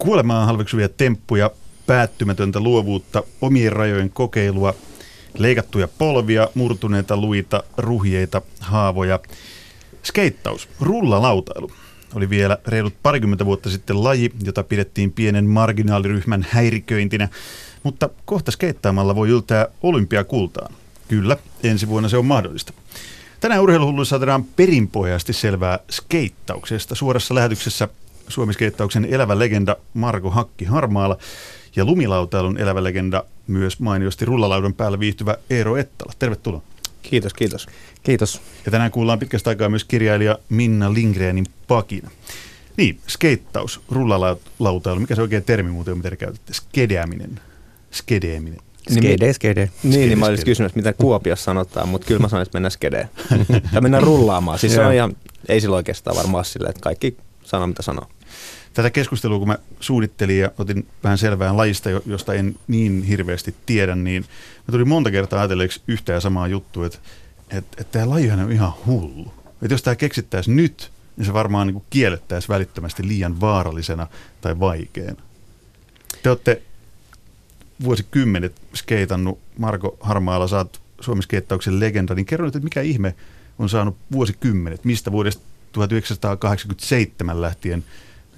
Kuolemaan halveksuvia temppuja, päättymätöntä luovuutta, omien rajojen kokeilua, leikattuja polvia, murtuneita luita, ruhjeita, haavoja. Skeittaus, rullalautailu, oli vielä reilut parikymmentä vuotta sitten laji, jota pidettiin pienen marginaaliryhmän häiriköintinä, mutta kohta skeittaamalla voi yltää olympiakultaan. Kyllä, ensi vuonna se on mahdollista. Tänään urheiluhulluissa saadaan perinpohjaisesti selvää skeittauksesta. Suorassa lähetyksessä Suomi-skeittauksen elävä legenda Marko Hakki Harmaala ja lumilautailun elävä legenda myös mainiosti rullalaudan päällä viihtyvä Eero Ettala. Tervetuloa. Kiitos, kiitos. Kiitos. Ja tänään kuullaan pitkästä aikaa myös kirjailija Minna Lindgrenin pakina. Niin, skeittaus, rullalautailu, mikä se oikein termi muuten on, mitä te käytätte? Skedeäminen, skedeeminen. Skede, skede. Niin, niin mä olisin kysynyt, mitä Kuopiossa sanotaan, mutta kyllä mä sanoin, että mennään skedeen. tai mennään rullaamaan. Siis se on ihan, ei sillä oikeastaan varmaan silleen, että kaikki sanoo mitä sanoo. Tätä keskustelua, kun mä suunnittelin ja otin vähän selvään lajista, josta en niin hirveästi tiedä, niin mä tulin monta kertaa ajatelleeksi yhtä ja samaa juttua, että, että, että tämä lajihan on ihan hullu. Että jos tämä keksittäisiin nyt, niin se varmaan niin kiellettäisiin välittömästi liian vaarallisena tai vaikeana. Te olette vuosikymmenet skeitannut, Marko Harmaala, sä oot Suomen skeittauksen legenda, niin kerro nyt, että mikä ihme on saanut vuosikymmenet, mistä vuodesta 1987 lähtien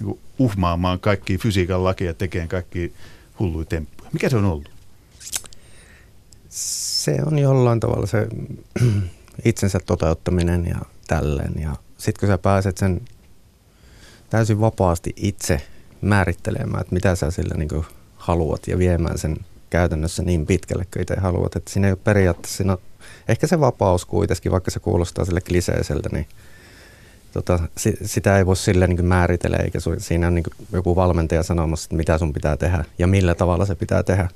niin uhmaamaan kaikki fysiikan lakeja, tekemään kaikki hulluja temppuja. Mikä se on ollut? Se on jollain tavalla se itsensä toteuttaminen ja tälleen. Ja sitten kun sä pääset sen täysin vapaasti itse määrittelemään, että mitä sä sillä niin haluat ja viemään sen käytännössä niin pitkälle kuin itse haluat. Että siinä ei ole periaatteessa, siinä on ehkä se vapaus kuitenkin, vaikka se kuulostaa sille kliseiseltä, niin tota, sitä ei voi sille niin määritellä, eikä siinä on niin joku valmentaja sanomassa, että mitä sun pitää tehdä ja millä tavalla se pitää tehdä.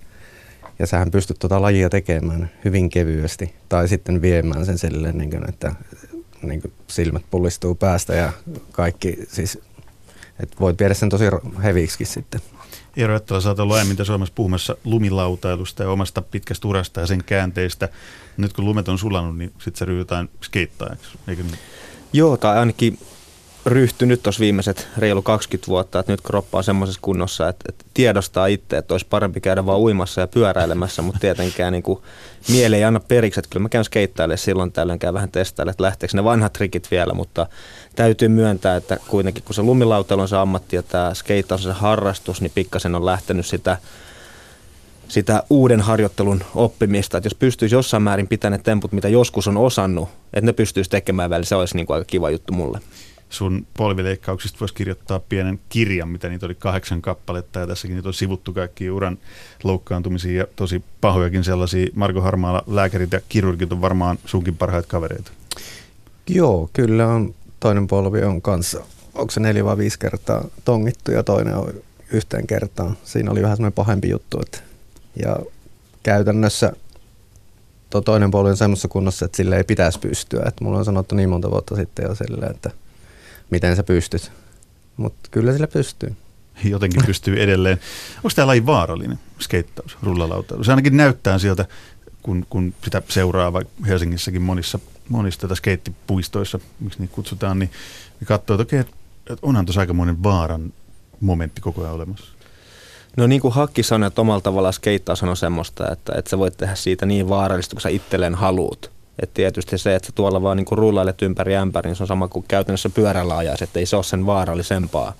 Ja sähän pystyt tuota lajia tekemään hyvin kevyesti tai sitten viemään sen silleen, niin kuin, että niin kuin silmät pullistuu päästä ja kaikki, siis, että voit viedä sen tosi heviksi sitten. Eero Jättälä, sä oot Suomessa puhumassa lumilautailusta ja omasta pitkästä urasta ja sen käänteistä. Nyt kun lumet on sulanut, niin sitten se ryhdytään skeittaajaksi, eikö niin? Joo, tai ainakin ryhtynyt tuossa viimeiset reilu 20 vuotta, että nyt kroppa on semmoisessa kunnossa, että, että tiedostaa itse, että olisi parempi käydä vaan uimassa ja pyöräilemässä, mutta tietenkään niin kuin, mieli ei anna periksi, että kyllä mä käyn skeittailemaan silloin tällöin, käyn vähän testailla, että lähteekö ne vanhat trikit vielä, mutta täytyy myöntää, että kuitenkin kun se lumilautailu on se ammatti ja tämä skeittaus on se harrastus, niin pikkasen on lähtenyt sitä sitä uuden harjoittelun oppimista, että jos pystyisi jossain määrin pitämään ne temput, mitä joskus on osannut, että ne pystyisi tekemään välillä, se olisi niin kuin aika kiva juttu mulle. Sun polvileikkauksista voisi kirjoittaa pienen kirjan, mitä niitä oli kahdeksan kappaletta, ja tässäkin niitä on sivuttu kaikki uran loukkaantumisia ja tosi pahojakin sellaisia. Marko Harmaala, lääkärit ja kirurgit on varmaan sunkin parhaita kavereita. Joo, kyllä on. Toinen polvi on kanssa, onko se neljä vai viisi kertaa tongittu ja toinen on yhteen kertaan. Siinä oli vähän semmoinen pahempi juttu, että ja käytännössä tuo toinen puoli on semmoisessa kunnossa, että sille ei pitäisi pystyä. Että mulla on sanottu niin monta vuotta sitten jo silleen, että miten sä pystyt. Mutta kyllä sillä pystyy. Jotenkin pystyy edelleen. Onko tämä laji vaarallinen, skeittaus, rullalautailu? Se ainakin näyttää sieltä, kun, kun sitä seuraa vaikka Helsingissäkin monissa, monissa tätä skeittipuistoissa, miksi niitä kutsutaan, niin, niin katsoo, että okei, että onhan tuossa aikamoinen vaaran momentti koko ajan olemassa. No niin kuin Hakki sanoi, että omalla tavallaan skeittaus on semmoista, että, että sä voit tehdä siitä niin vaarallista kuin sä itselleen haluut. Että tietysti se, että sä tuolla vaan niin rullailet ympäri ämpäri, niin se on sama kuin käytännössä pyörällä ajaisi, että ei se ole sen vaarallisempaa.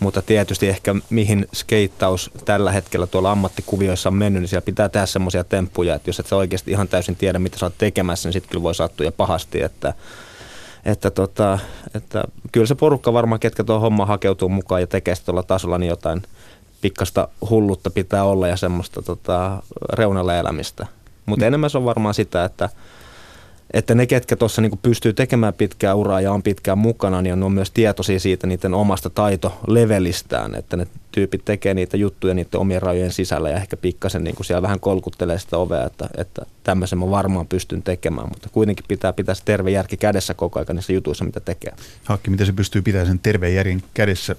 Mutta tietysti ehkä mihin skeittaus tällä hetkellä tuolla ammattikuvioissa on mennyt, niin siellä pitää tehdä semmoisia temppuja, että jos et sä oikeasti ihan täysin tiedä, mitä sä oot tekemässä, niin sitten kyllä voi sattua ja pahasti, että että, tota, että kyllä se porukka varmaan, ketkä tuo homma hakeutuu mukaan ja tekee tuolla tasolla niin jotain – pikkasta hullutta pitää olla ja semmoista tota, reunalla elämistä. Mutta mm. enemmän se on varmaan sitä, että, että ne, ketkä tuossa niinku pystyy tekemään pitkää uraa ja on pitkään mukana, niin on myös tietoisia siitä niiden omasta taitolevelistään, että ne tyypit tekee niitä juttuja niiden omien rajojen sisällä ja ehkä pikkasen niinku siellä vähän kolkuttelee sitä ovea, että, että tämmöisen mä varmaan pystyn tekemään, mutta kuitenkin pitää pitää se terve järki kädessä koko ajan niissä jutuissa, mitä tekee. Hakki, miten se pystyy pitämään sen terveen järjen kädessä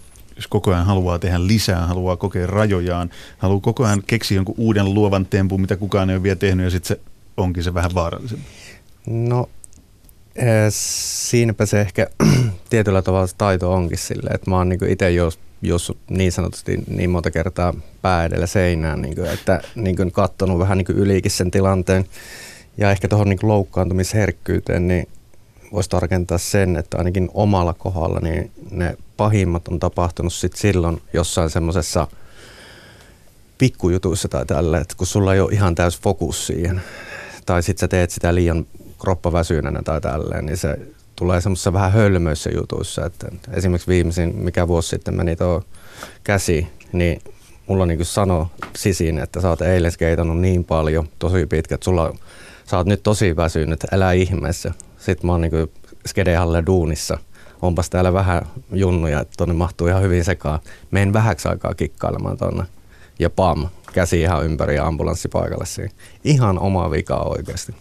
koko ajan haluaa tehdä lisää, haluaa kokea rajojaan, haluaa koko ajan keksiä jonkun uuden luovan tempun, mitä kukaan ei ole vielä tehnyt ja sitten se onkin se vähän vaarallisempi? No siinäpä se ehkä tietyllä tavalla se taito onkin silleen, että mä oon niin itse jos jos niin sanotusti niin monta kertaa pää edellä seinään, niin kuin, että niin kuin kattonut vähän niin ylikin sen tilanteen. Ja ehkä tuohon niin loukkaantumisherkkyyteen, niin voisi tarkentaa sen, että ainakin omalla kohdalla niin ne pahimmat on tapahtunut sit silloin jossain semmoisessa pikkujutuissa tai tällä, että kun sulla ei ole ihan täys fokus siihen, tai sitten sä teet sitä liian kroppaväsyneenä tai tälleen, niin se tulee semmoisessa vähän hölmöissä jutuissa. Että esimerkiksi viimeisin, mikä vuosi sitten meni tuo käsi, niin mulla niin kuin sanoi sisiin, että sä oot eilen skeitannut niin paljon, tosi pitkä, että sulla, sä oot nyt tosi väsynyt, älä ihmeessä. Sitten mä oon niin skedehalle duunissa. Onpas täällä vähän junnuja, että tonne mahtuu ihan hyvin sekaan. Menen vähäksi aikaa kikkailemaan tonne. Ja pam, käsi ihan ympäri ja ambulanssipaikalle siinä. Ihan oma vika oikeasti.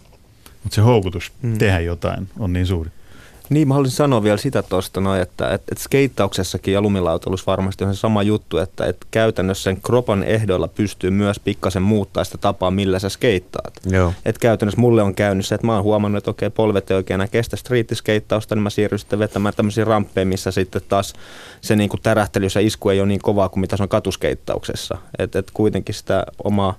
Mutta se houkutus mm. tehdä jotain on niin suuri. Niin, mä haluaisin sanoa vielä sitä tuosta, no, että et, et skeittauksessakin ja lumilautailussa varmasti on se sama juttu, että et käytännössä sen kropan ehdoilla pystyy myös pikkasen muuttaa sitä tapaa, millä sä skeittaat. Joo. Et käytännössä mulle on käynyt se, että mä oon huomannut, että okei, polvet ei oikein enää kestä striittiskeittausta, niin mä siirryn sitten vetämään tämmöisiä ramppeja, missä sitten taas se niinku tärähtely ja isku ei ole niin kovaa kuin mitä se on katuskeittauksessa. Että et kuitenkin sitä omaa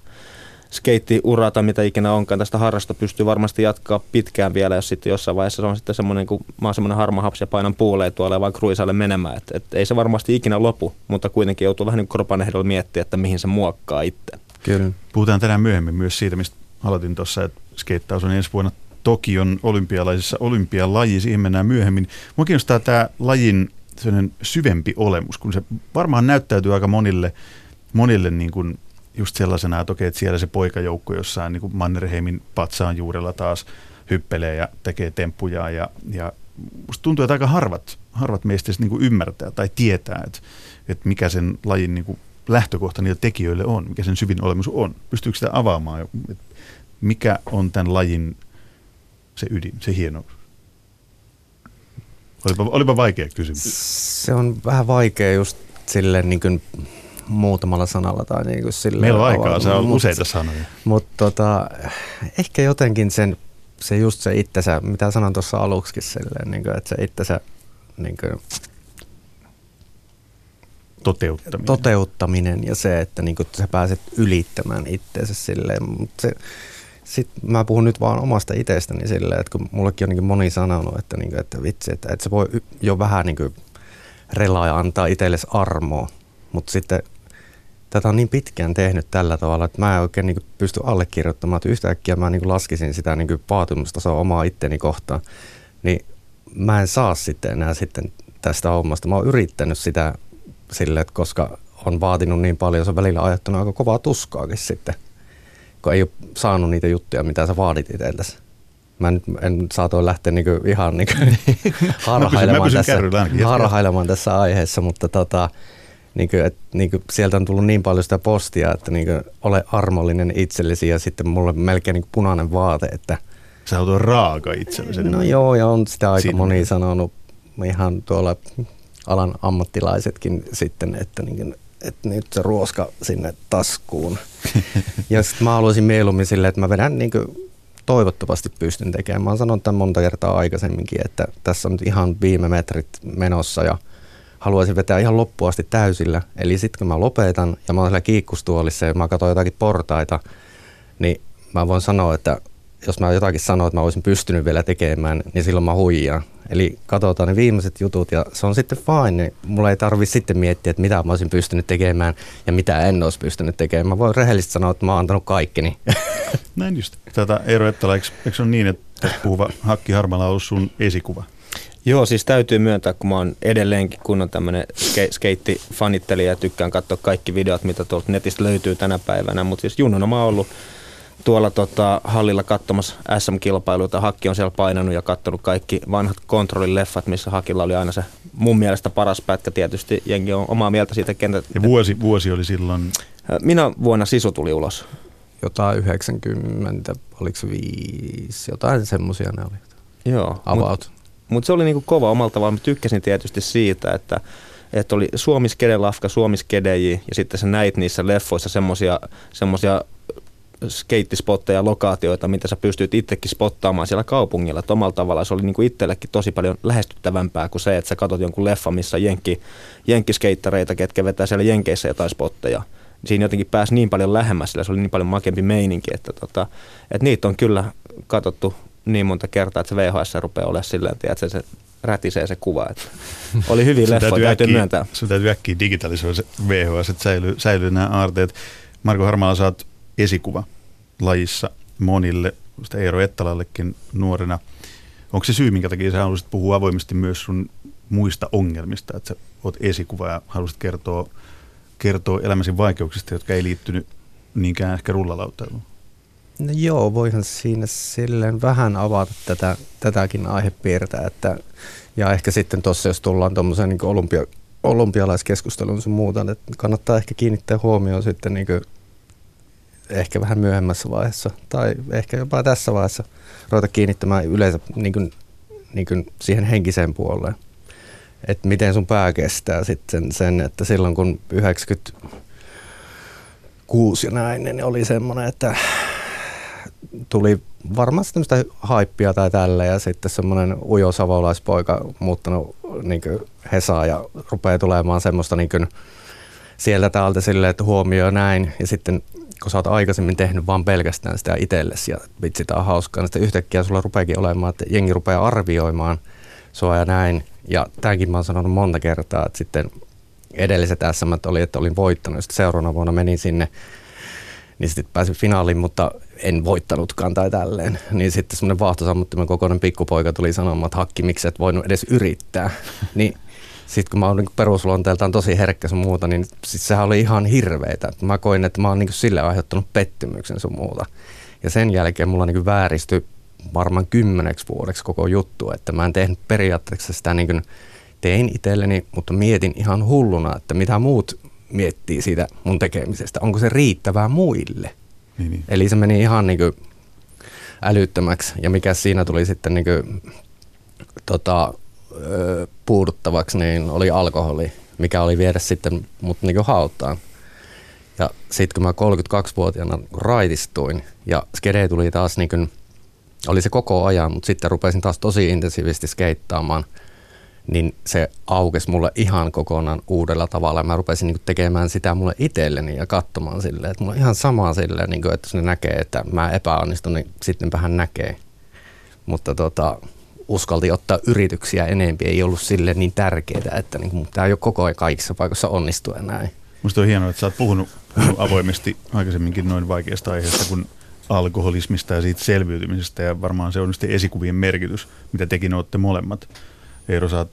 skeittiura tai mitä ikinä onkaan tästä harrasta pystyy varmasti jatkaa pitkään vielä, jos sitten jossain vaiheessa se on sitten semmoinen, kun mä oon semmoinen harma hapsi ja painan puoleen tuolle vaan kruisalle menemään. Et, et ei se varmasti ikinä lopu, mutta kuitenkin joutuu vähän niin kropan ehdolla miettiä, että mihin se muokkaa itse. Kyllä. Puhutaan tänään myöhemmin myös siitä, mistä aloitin tuossa, että skeittaus on ensi vuonna Tokion olympialaisissa olympialaji, siihen mennään myöhemmin. Mua kiinnostaa tämä lajin syvempi olemus, kun se varmaan näyttäytyy aika monille, monille niin kuin just sellaisena, että okei, että siellä se poikajoukko jossain niin kuin Mannerheimin patsaan juurella taas hyppelee ja tekee temppuja ja, ja musta tuntuu, että aika harvat, harvat meistä niin kuin ymmärtää tai tietää, että, että mikä sen lajin niin kuin lähtökohta niille tekijöille on, mikä sen syvin olemus on. Pystyykö sitä avaamaan, että mikä on tämän lajin se ydin, se hienous? Olipa, olipa vaikea kysymys. Se on vähän vaikea just silleen niin kuin muutamalla sanalla. Tai niin kuin sillä Meillä on aikaa, se on mut, useita sanoja. Mutta tota, ehkä jotenkin sen, se just se itsensä, mitä sanon tuossa aluksi silleen, niin kuin, että se itsensä niin kuin, toteuttaminen. toteuttaminen ja se, että niin kuin, sä pääset ylittämään itseensä silleen. Mut se, sitten mä puhun nyt vaan omasta itsestäni silleen, että kun mullekin on niin moni sanonut, että, niin kuin, että vitsi, että, että se voi jo vähän niin kuin relaa ja antaa itsellesi armoa, mutta sitten tätä on niin pitkään tehnyt tällä tavalla, että mä en oikein niin pysty allekirjoittamaan, että yhtäkkiä mä niin laskisin sitä niin vaatimustasoa omaa itteni kohtaan, niin mä en saa sitten enää sitten tästä hommasta. Mä oon yrittänyt sitä sille, että koska on vaatinut niin paljon, se on välillä ajattunut aika kovaa tuskaakin sitten, kun ei ole saanut niitä juttuja, mitä sä vaadit itseltäsi. Mä nyt en saatoin lähteä niinku ihan niinku harhailemaan, tässä, harhailemaan tässä aiheessa, mutta tota, niin kuin, että, niin kuin, sieltä on tullut niin paljon sitä postia, että niin kuin, ole armollinen itsellesi ja sitten mulle melkein niin kuin punainen vaate, että Sä oot raaka itsellesi. No joo, ja on sitä aika moni sanonut ihan tuolla alan ammattilaisetkin sitten, että, niin kuin, että nyt se ruoska sinne taskuun. ja sitten mä haluaisin mieluummin silleen, että mä vedän niin kuin, toivottavasti pystyn tekemään. Mä oon sanonut tämän monta kertaa aikaisemminkin, että tässä on nyt ihan viime metrit menossa ja – haluaisin vetää ihan loppuun asti täysillä. Eli sitten kun mä lopetan ja mä oon siellä kiikkustuolissa ja mä katson jotakin portaita, niin mä voin sanoa, että jos mä jotakin sanon, että mä olisin pystynyt vielä tekemään, niin silloin mä huijaan. Eli katsotaan ne viimeiset jutut ja se on sitten fine. Niin mulla ei tarvi sitten miettiä, että mitä mä olisin pystynyt tekemään ja mitä en olisi pystynyt tekemään. Mä voin rehellisesti sanoa, että mä oon antanut kaikkeni. Näin just. Tätä Eero Ettala, eikö, eikö on niin, että puhuva Hakki Harmala on sun esikuva? Joo, siis täytyy myöntää, kun mä oon edelleenkin kunnon tämmönen ske- skeittifanittelija ja tykkään katsoa kaikki videot, mitä tuolta netistä löytyy tänä päivänä, mutta siis junnuna mä oon ollut tuolla tota, hallilla katsomassa SM-kilpailuita. Hakki on siellä painanut ja katsonut kaikki vanhat kontrollileffat, missä Hakilla oli aina se mun mielestä paras pätkä tietysti. Jengi on omaa mieltä siitä kentät. Ja vuosi, vuosi oli silloin? Minä vuonna Sisu tuli ulos. Jotain 90, oliko se viisi, jotain semmoisia ne oli. Joo. About. Mut, mutta se oli niinku kova omalla tavalla. Mä tykkäsin tietysti siitä, että, että oli Suomi Skedelafka, Suomi Skedeji ja sitten sä näit niissä leffoissa semmosia, semmosia skeittispotteja, lokaatioita, mitä sä pystyt itsekin spottaamaan siellä kaupungilla. Et omalla tavalla se oli niin kuin itsellekin tosi paljon lähestyttävämpää kuin se, että sä katsot jonkun leffa, missä jenkki, jenkkiskeittareita, ketkä vetää siellä jenkeissä jotain spotteja. Siinä jotenkin pääsi niin paljon lähemmäs, sillä se oli niin paljon makempi meininki, että, tota, että niitä on kyllä katsottu niin monta kertaa, että se VHS rupeaa olemaan silleen, että se rätisee se kuva. Että oli hyvin leffa, täytyy, täytyy myöntää. Sun täytyy äkkiä digitalisoida se VHS, että säilyy, säilyy nämä aarteet. Marko Harmala, sä oot esikuva lajissa monille, sitä Eero Ettalallekin nuorena. Onko se syy, minkä takia sä haluaisit puhua avoimesti myös sun muista ongelmista, että sä oot esikuva ja haluaisit kertoa, kertoa elämäsi vaikeuksista, jotka ei liittynyt niinkään ehkä rullalautailuun? No joo, voihan siinä silleen vähän avata tätä, tätäkin aihepiirtä, että, ja ehkä sitten tuossa, jos tullaan tuommoiseen niin olympia, olympialaiskeskusteluun sun muuta, että kannattaa ehkä kiinnittää huomioon sitten niin ehkä vähän myöhemmässä vaiheessa, tai ehkä jopa tässä vaiheessa ruveta kiinnittämään yleensä niin kuin, niin kuin siihen henkiseen puoleen. Että miten sun pää kestää sitten sen, että silloin kun 96 ja näin, niin oli semmoinen, että tuli varmasti tämmöistä haippia tai tällä ja sitten semmoinen ujo savolaispoika muuttanut niin Hesaa ja rupeaa tulemaan semmoista niin kuin sieltä täältä silleen, että huomioi näin ja sitten kun sä oot aikaisemmin tehnyt vaan pelkästään sitä itsellesi ja vitsi tää on hauskaa, niin sitten yhtäkkiä sulla rupeakin olemaan, että jengi rupeaa arvioimaan sua ja näin. Ja tämänkin mä oon sanonut monta kertaa, että sitten edelliset SM oli, että olin voittanut. Sitten seuraavana vuonna menin sinne, niin sitten pääsin finaaliin, mutta en voittanutkaan tai tälleen. Niin sitten semmoinen vaahtosammuttimen kokoinen pikkupoika tuli sanomaan, että hakki, miksi et voinut edes yrittää. niin sitten kun mä oon niin perusluonteeltaan tosi herkkä sun muuta, niin sit sehän oli ihan hirveitä. Mä koin, että mä oon niin sille aiheuttanut pettymyksen sun muuta. Ja sen jälkeen mulla niin vääristyi varmaan kymmeneksi vuodeksi koko juttu, että mä en tehnyt periaatteessa sitä niin kuin tein itselleni, mutta mietin ihan hulluna, että mitä muut miettii siitä mun tekemisestä. Onko se riittävää muille? Niin, niin. Eli se meni ihan niin kuin älyttömäksi. Ja mikä siinä tuli sitten niin kuin, tota, puuduttavaksi, niin oli alkoholi, mikä oli viedä sitten mut niin hautaan. Ja sitten kun mä 32-vuotiaana raitistuin ja skede tuli taas niin kuin, oli se koko ajan, mutta sitten rupesin taas tosi intensiivisesti skeittaamaan – niin se aukesi mulle ihan kokonaan uudella tavalla. Mä rupesin niin tekemään sitä mulle itselleni ja katsomaan silleen, että mulla on ihan sama silleen, niin että jos ne näkee, että mä epäonnistun, niin sittenpä hän näkee. Mutta tota, uskalti ottaa yrityksiä enempi, ei ollut sille niin tärkeää, että niin tämä ei ole koko ajan kaikissa paikoissa onnistua näin. Musta on hienoa, että sä oot puhunut, puhunut avoimesti aikaisemminkin noin vaikeasta aiheesta kuin alkoholismista ja siitä selviytymisestä ja varmaan se on esikuvien merkitys, mitä tekin olette molemmat. Eero, sä oot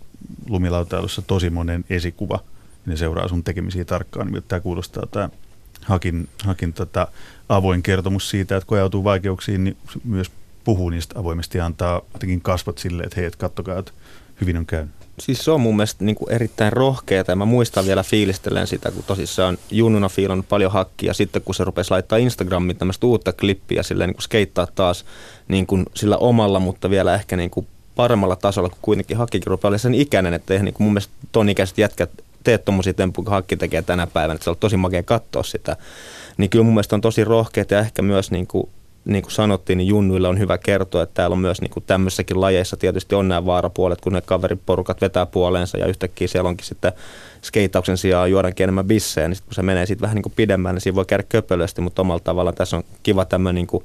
lumilautailussa tosi monen esikuva, ne seuraa sun tekemisiä tarkkaan, tämä kuulostaa tämä Hakin, hakin tota, avoin kertomus siitä, että kun ajautuu vaikeuksiin, niin myös puhuu niistä avoimesti ja antaa jotenkin kasvot sille, että hei, et kattokaa, että hyvin on käynyt. Siis se on mun mielestä niin kuin erittäin rohkeaa ja mä muistan vielä fiilistellen sitä, kun tosissaan junnuna fiilannut paljon hakkia. Sitten kun se rupesi laittaa Instagramiin tämmöistä uutta klippiä, silleen niin kuin skeittaa taas niin kuin sillä omalla, mutta vielä ehkä niin kuin paremmalla tasolla, kun kuitenkin hakkikin rupeaa sen ikäinen, että eihän niin mun mielestä ton ikäiset jätkät tee tuommoisia temppuja, kun hakki tekee tänä päivänä, että se on tosi makea katsoa sitä. Niin kyllä mun mielestä on tosi rohkeat ja ehkä myös niin kuin niin kuin sanottiin, niin junnuilla on hyvä kertoa, että täällä on myös niin kuin tämmöissäkin lajeissa tietysti on nämä vaarapuolet, kun ne kaveriporukat vetää puoleensa ja yhtäkkiä siellä onkin sitten skeittauksen sijaan juodaankin enemmän bissejä, niin sitten kun se menee siitä vähän niin kuin pidemmän, niin siinä voi käydä köpölösti, mutta omalla tavalla tässä on kiva tämmöinen niin kuin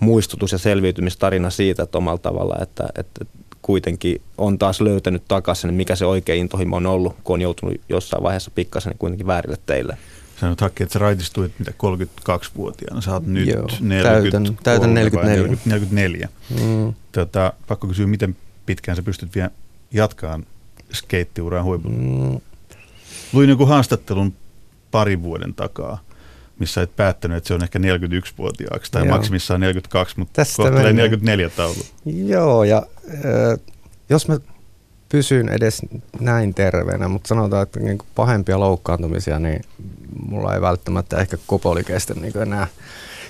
muistutus ja selviytymistarina siitä, että omalla tavalla, että, että kuitenkin on taas löytänyt takaisin, mikä se oikea intohimo on ollut, kun on joutunut jossain vaiheessa pikkasen niin kuitenkin väärille teille. Sanoit Hakki, että sä raitistuit mitä 32-vuotiaana, sä oot nyt Joo, 40, täytän, täytän 44. 44. Mm. Tota, pakko kysyä, miten pitkään sä pystyt vielä jatkaan skeittiuraan huipulla? Mm. Luin joku haastattelun parin vuoden takaa, missä et päättänyt, että se on ehkä 41-vuotiaaksi tai Joo. maksimissaan 42, mutta Tästä kohta tulee 44 taulu. Joo, ja äh, jos mä pysyn edes näin terveenä, mutta sanotaan, että niin pahempia loukkaantumisia, niin mulla ei välttämättä ehkä kopoli kestä niin enää.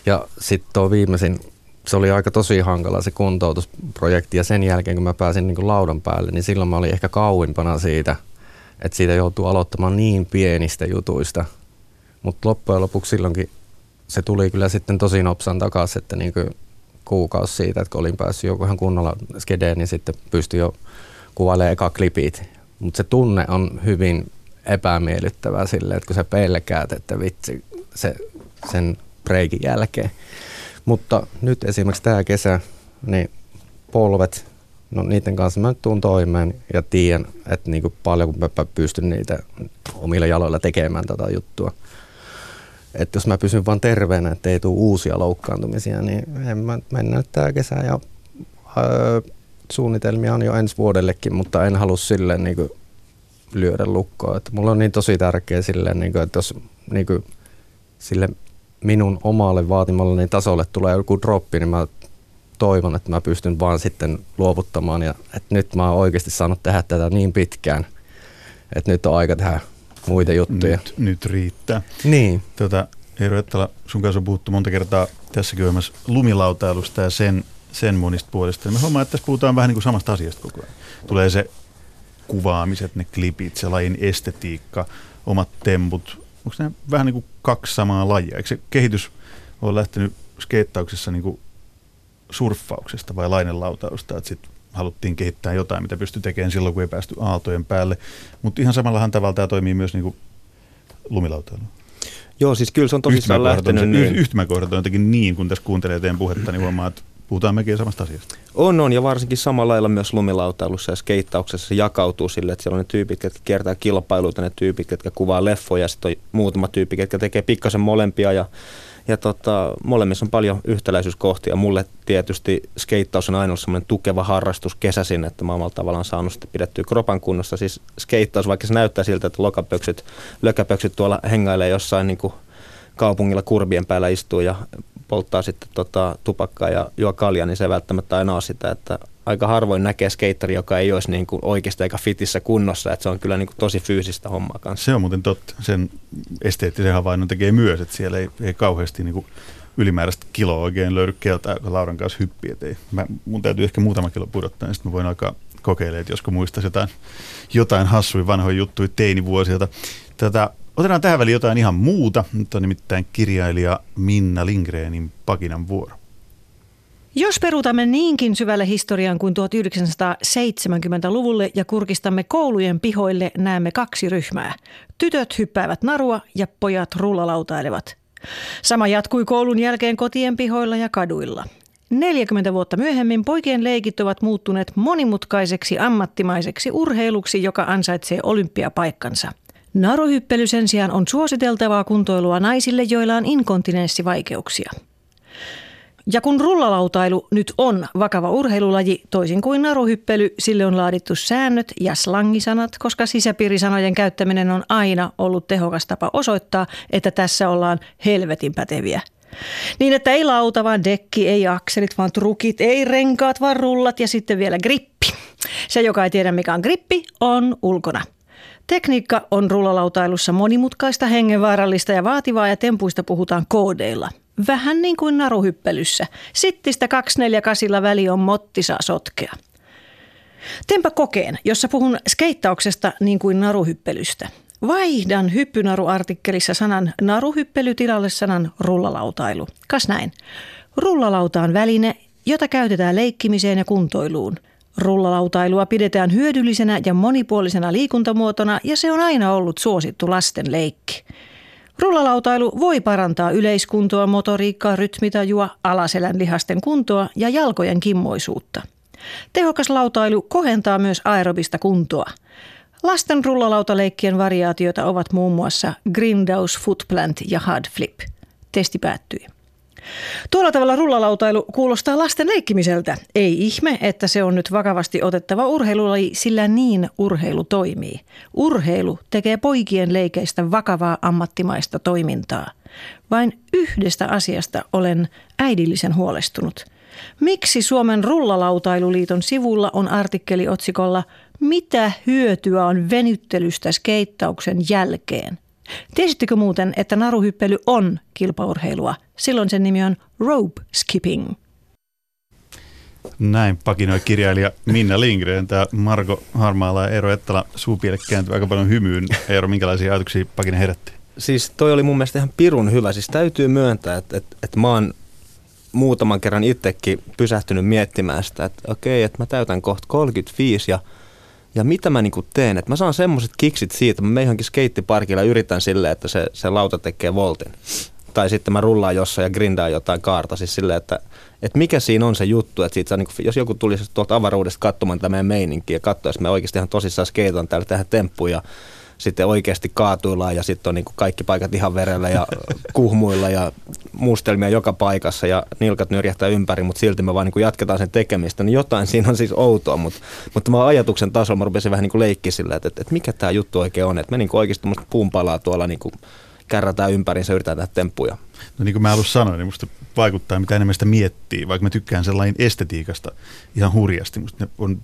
Ja sitten tuo viimeisin, se oli aika tosi hankala se kuntoutusprojekti ja sen jälkeen kun mä pääsin niin laudan päälle, niin silloin mä olin ehkä kauimpana siitä, että siitä joutuu aloittamaan niin pienistä jutuista. Mutta loppujen lopuksi silloinkin se tuli kyllä sitten tosi nopsan takaisin, että niin kuukausi siitä, että kun olin päässyt joku ihan kunnolla skedeen, niin sitten pystyi jo kuvailemaan eka klipit. Mutta se tunne on hyvin epämiellyttävää sille, että kun sä pelkäät, että vitsi se, sen breikin jälkeen. Mutta nyt esimerkiksi tämä kesä, niin polvet, no niiden kanssa mä nyt tuun toimeen ja tiedän, että niin kuin paljon kun mä pystyn niitä omilla jaloilla tekemään tätä juttua. Että jos mä pysyn vaan terveenä, että ei tule uusia loukkaantumisia, niin en mä mennä nyt tää kesä ja öö, suunnitelmia on jo ensi vuodellekin, mutta en halua silleen niin kuin lyödä lukkoa. Että mulla on niin tosi tärkeä silleen, niin kuin, että jos niin kuin, sille minun omalle vaatimalleni tasolle tulee joku droppi, niin mä toivon, että mä pystyn vaan sitten luovuttamaan ja että nyt mä oon oikeasti saanut tehdä tätä niin pitkään, että nyt on aika tehdä muita juttuja. Nyt, nyt riittää. Niin. Tota, Eero Ettala, sun kanssa on puhuttu monta kertaa tässäkin ohjelmassa lumilautailusta ja sen, sen monista puolista. Ja mä huomaan, että tässä puhutaan vähän niin kuin samasta asiasta koko ajan. Tulee se kuvaamiset, ne klipit, se lajin estetiikka, omat temput. Onko ne vähän niin kuin kaksi samaa lajia? Eikö se kehitys ole lähtenyt skeittauksessa niin kuin surffauksesta vai lainelautausta, että sitten haluttiin kehittää jotain, mitä pystyi tekemään silloin, kun ei päästy aaltojen päälle. Mutta ihan samallahan tavalla tämä toimii myös niin kuin lumilautailu. Joo, siis kyllä se on tosissaan lähtenyt. Niin. Yhtymäkohdat on jotenkin niin, kun tässä kuuntelee teidän puhetta, niin huomaa, että puhutaan mekin samasta asiasta. On, on, ja varsinkin samalla lailla myös lumilautailussa ja skeittauksessa se jakautuu sille, että siellä on ne tyypit, jotka kiertää kilpailuita, ne tyypit, jotka kuvaa leffoja, ja sitten on muutama tyyppi, jotka tekee pikkasen molempia, ja ja tota, molemmissa on paljon yhtäläisyyskohtia. Mulle tietysti skeittaus on aina semmoinen tukeva harrastus kesäsin, että mä oon tavallaan saanut sitten pidettyä kropan kunnossa. Siis skeittaus, vaikka se näyttää siltä, että lokapöksyt, lökäpöksyt tuolla hengailee jossain niin kuin kaupungilla kurbien päällä istuu ja polttaa sitten tota, tupakkaa ja juo kalja, niin se ei välttämättä aina ole sitä, että aika harvoin näkee skeittari, joka ei olisi niin kuin oikeasti aika fitissä kunnossa, että se on kyllä niin kuin tosi fyysistä hommaa kanssa. Se on muuten totta. Sen esteettisen havainnon tekee myös, että siellä ei, ei kauheasti niin kuin ylimääräistä kiloa oikein löydy keltaa, joka Lauran kanssa hyppii. ei, mä, mun täytyy ehkä muutama kilo pudottaa, niin sitten mä voin alkaa kokeilemaan, että josko muistaisi jotain, jotain hassuja vanhoja juttuja teinivuosilta. Tätä, otetaan tähän väliin jotain ihan muuta. Nyt on nimittäin kirjailija Minna Lindgrenin Pakinan vuoro. Jos peruutamme niinkin syvälle historiaan kuin 1970-luvulle ja kurkistamme koulujen pihoille, näemme kaksi ryhmää. Tytöt hyppäävät narua ja pojat rullalautailevat. Sama jatkui koulun jälkeen kotien pihoilla ja kaduilla. 40 vuotta myöhemmin poikien leikit ovat muuttuneet monimutkaiseksi ammattimaiseksi urheiluksi, joka ansaitsee olympiapaikkansa. Naruhyppely sen sijaan on suositeltavaa kuntoilua naisille, joilla on inkontinenssivaikeuksia. Ja kun rullalautailu nyt on vakava urheilulaji, toisin kuin naruhyppely, sille on laadittu säännöt ja slangisanat, koska sisäpiirisanojen käyttäminen on aina ollut tehokas tapa osoittaa, että tässä ollaan helvetin päteviä. Niin, että ei lauta, vaan dekki, ei akselit, vaan trukit, ei renkaat, vaan rullat ja sitten vielä grippi. Se, joka ei tiedä mikä on grippi, on ulkona. Tekniikka on rullalautailussa monimutkaista, hengenvaarallista ja vaativaa ja tempuista puhutaan koodeilla – Vähän niin kuin naruhyppelyssä. Sittistä 248 väli on saa sotkea. Teenpä kokeen, jossa puhun skeittauksesta niin kuin naruhyppelystä. Vaihdan hyppynaruartikkelissa sanan naruhyppely tilalle sanan rullalautailu. Kas näin. Rullalauta on väline, jota käytetään leikkimiseen ja kuntoiluun. Rullalautailua pidetään hyödyllisenä ja monipuolisena liikuntamuotona ja se on aina ollut suosittu lasten leikki. Rullalautailu voi parantaa yleiskuntoa, motoriikkaa, rytmitajua, alaselän lihasten kuntoa ja jalkojen kimmoisuutta. Tehokas lautailu kohentaa myös aerobista kuntoa. Lasten rullalautaleikkien variaatioita ovat muun muassa Grindaus, Footplant ja Hardflip. Testi päättyi. Tuolla tavalla rullalautailu kuulostaa lasten leikkimiseltä. Ei ihme, että se on nyt vakavasti otettava urheilulaji, sillä niin urheilu toimii. Urheilu tekee poikien leikeistä vakavaa ammattimaista toimintaa. Vain yhdestä asiasta olen äidillisen huolestunut. Miksi Suomen rullalautailuliiton sivulla on artikkeli otsikolla Mitä hyötyä on venyttelystä skeittauksen jälkeen? Tiesittekö muuten, että naruhyppely on kilpaurheilua? Silloin sen nimi on rope skipping. Näin pakinoi kirjailija Minna Lindgren. Tämä Marko Harmaala ja Eero Ettala suupiele kääntyy aika paljon hymyyn. Eero, minkälaisia ajatuksia pakine herätti? Siis toi oli mun mielestä ihan pirun hyvä. Siis täytyy myöntää, että, että, että mä oon muutaman kerran itsekin pysähtynyt miettimään sitä, että okei, että mä täytän kohta 35 ja, ja mitä mä niinku teen, että mä saan semmoiset kiksit siitä, mä johonkin skeittiparkilla ja yritän silleen, että se, se lauta tekee voltin. Tai sitten mä rullaan jossain ja grindaan jotain kaarta, siis silleen, että, että mikä siinä on se juttu, että siitä saa, niin jos joku tulisi tuolta avaruudesta katsomaan tätä meidän meininkiä ja katsoisi, me oikeasti ihan tosissaan skeitan täällä tehdä temppuja, sitten oikeasti kaatuillaan ja sitten on niin kuin kaikki paikat ihan verellä ja kuhmuilla ja mustelmia joka paikassa ja nilkat nyrjähtää ympäri, mutta silti me vaan niin kuin jatketaan sen tekemistä. Niin jotain siinä on siis outoa, mutta, mutta mä ajatuksen tasolla mä rupesin vähän niin kuin leikki sillä, että, että, että mikä tämä juttu oikein on. Että me niin kuin oikeasti puunpalaa tuolla niin kuin kärrätään ympäriinsä, yritetään tehdä temppuja. No niin kuin mä alussa sanoin, niin musta vaikuttaa, mitä enemmän sitä miettii, vaikka mä tykkään sellainen estetiikasta ihan hurjasti. Musta ne on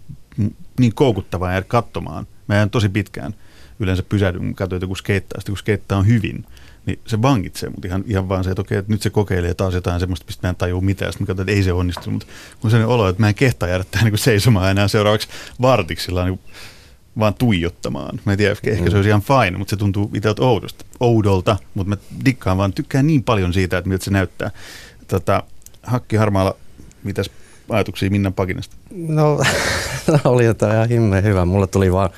niin koukuttavaa jäädä katsomaan. Mä jään tosi pitkään yleensä pysähdyn, kun katsoin joku skeittaa, sitten kun skeittaa on hyvin, niin se vangitsee, mutta ihan, ihan vaan se, että okei, että nyt se kokeilee taas jotain semmoista, mistä mä en tajua mitään, sitten mä katsoin, että ei se onnistu, mutta kun se olo, että mä en kehtaa jäädä tähän niin seisomaan enää seuraavaksi vartiksilla niin vaan tuijottamaan. Mä en tiedä, ehkä mm. se olisi ihan fine, mutta se tuntuu itseltä oudosta, oudolta, mutta mä dikkaan vaan, tykkään niin paljon siitä, että miltä se näyttää. Tota, Hakki Harmaala, mitäs ajatuksia Minnan pakinasta? No, oli jotain ihan himmeen hyvä. Mulle tuli vaan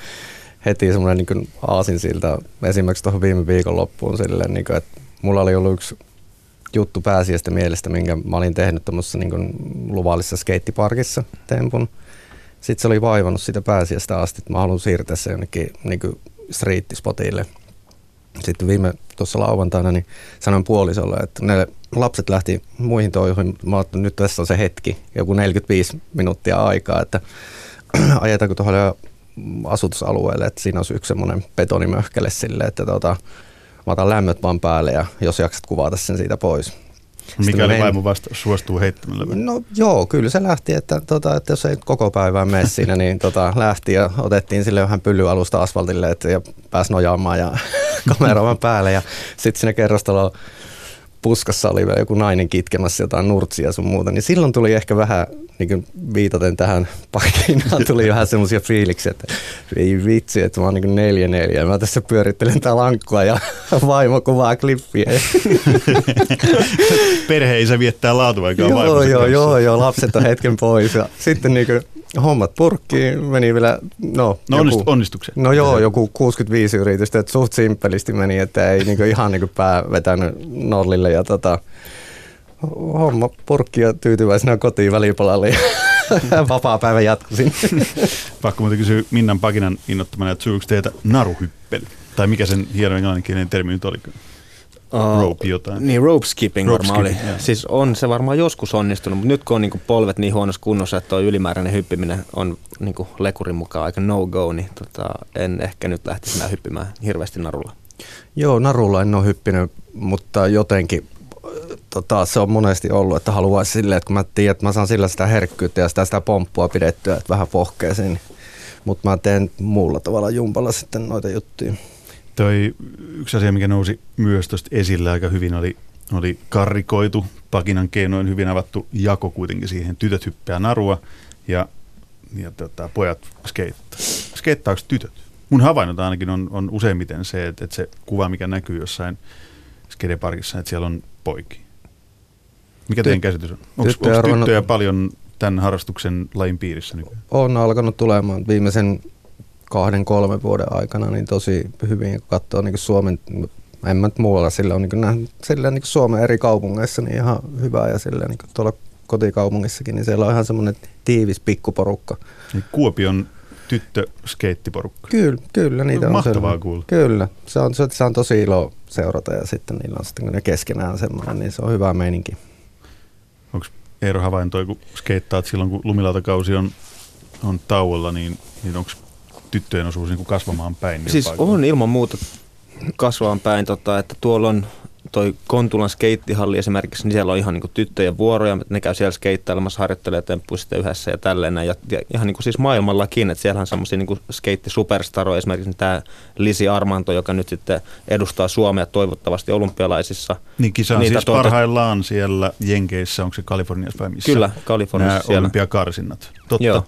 heti semmoinen niin aasinsilta esimerkiksi tuohon viime viikon loppuun silleen, niin kuin, että mulla oli ollut yksi juttu pääsiäistä mielestä, minkä mä olin tehnyt tuommoisessa niin luvallisessa skeittiparkissa tempun. Sitten se oli vaivannut sitä pääsiäistä asti, että mä haluan siirtää se jonnekin niin streettispotille. Sitten viime tuossa lauantaina niin sanoin puolisolle, että ne lapset lähti muihin toihin. Mä että nyt tässä on se hetki, joku 45 minuuttia aikaa, että ajetaanko tuohon asutusalueelle, että siinä olisi yksi semmoinen betonimöhkele sille, että tota, mä otan lämmöt vaan päälle ja jos jaksat kuvata sen siitä pois. Mikäli vaimo vasta suostuu heittämällä? No joo, kyllä se lähti, että, tota, että jos ei koko päivää mene siinä, niin tota, lähti ja otettiin sille vähän pyllyalusta asfaltille että, ja pääsi nojaamaan ja kameraamaan päälle ja sitten sinne kerrostaloon puskassa oli vielä joku nainen kitkemässä jotain nurtsia sun muuta, niin silloin tuli ehkä vähän, niin kuin viitaten tähän pakinaan, tuli vähän semmoisia fiiliksiä, että ei vitsi, että mä oon niin neljä neljä. Mä tässä pyörittelen tää lankkua ja vaimo kuvaa klippiä. Perheisä viettää laatuaikaa Joo, joo, joo, joo, lapset on hetken pois. Ja sitten niin kuin hommat purkkiin, meni vielä, no, no joku, onnistuksen. No joo, joku 65 yritystä, että suht simppelisti meni, että ei niinku ihan niinku pää vetänyt nollille ja tota, homma purkki ja tyytyväisenä kotiin välipalalle vapaa päivä jatkuisin. Pakko muuten kysyä Minnan Pakinan innottamana, että sujuuko teitä naruhyppely? Tai mikä sen hieno englanninkielinen termi nyt oli? Uh, rope jotain. Niin, rope skipping rope varmaan skipping, oli. Yeah. Siis on se varmaan joskus onnistunut, mutta nyt kun on niinku polvet niin huonossa kunnossa, että tuo ylimääräinen hyppiminen on niinku lekurin mukaan aika no-go, niin tota, en ehkä nyt lähtisi enää hyppimään hirveästi narulla. Joo, narulla en ole hyppinyt, mutta jotenkin tota, se on monesti ollut, että haluaisi silleen, että kun mä tiedän, että mä saan sillä sitä herkkyyttä ja sitä, sitä pomppua pidettyä, että vähän pohkeisiin. Mutta mä teen muulla tavalla jumpalla sitten noita juttuja. Toi yksi asia, mikä nousi myös tuosta esille aika hyvin, oli, oli karrikoitu, pakinan keinoin hyvin avattu jako kuitenkin siihen. Tytöt hyppää narua ja, ja tota, pojat skeittaa. Skeittaako tytöt? Mun havainnot ainakin on, on useimmiten se, että, että se kuva, mikä näkyy jossain skateparkissa, että siellä on poiki. Mikä teidän käsitys on? Onko tyttöjä, tyttöjä paljon tämän harrastuksen lajin piirissä nykyään? On alkanut tulemaan viimeisen kahden, kolmen vuoden aikana niin tosi hyvin, kun katsoo niin Suomen, en mä muualla, sillä on niin nähnyt, sillä niin Suomen eri kaupungeissa niin ihan hyvä ja sillä niin tuolla kotikaupungissakin, niin siellä on ihan semmoinen tiivis pikkuporukka. Niin Kuopion tyttö-skeittiporukka. Kyllä, kyllä niitä no, on. Mahtavaa kuulla. Kyllä, se on, se, se on tosi ilo seurata ja sitten niillä on sitten, kun ne keskenään semmoinen, niin se on hyvä meininki. Onko Eero havaintoi, kun skeittaat silloin, kun lumilautakausi on, on tauolla, niin, niin onko tyttöjen osuus niin kuin kasvamaan päin? Niin siis on ilman muuta kasvamaan päin, tota, että tuolla on toi Kontulan skeittihalli esimerkiksi, niin siellä on ihan niin tyttöjen vuoroja, ne käy siellä skeittailemassa, harjoittelee temppuja sitten yhdessä ja tälleen. Ja, ja ihan niin kuin siis maailmallakin, että siellä on semmoisia niin skeittisuperstaroja, esimerkiksi tämä Lisi Armanto, joka nyt sitten edustaa Suomea toivottavasti olympialaisissa. Niin kisa on siis tuota... parhaillaan siellä Jenkeissä, onko se Kaliforniassa vai missä? Kyllä, Kaliforniassa Nämä siellä. olympiakarsinnat. Totta. Joo.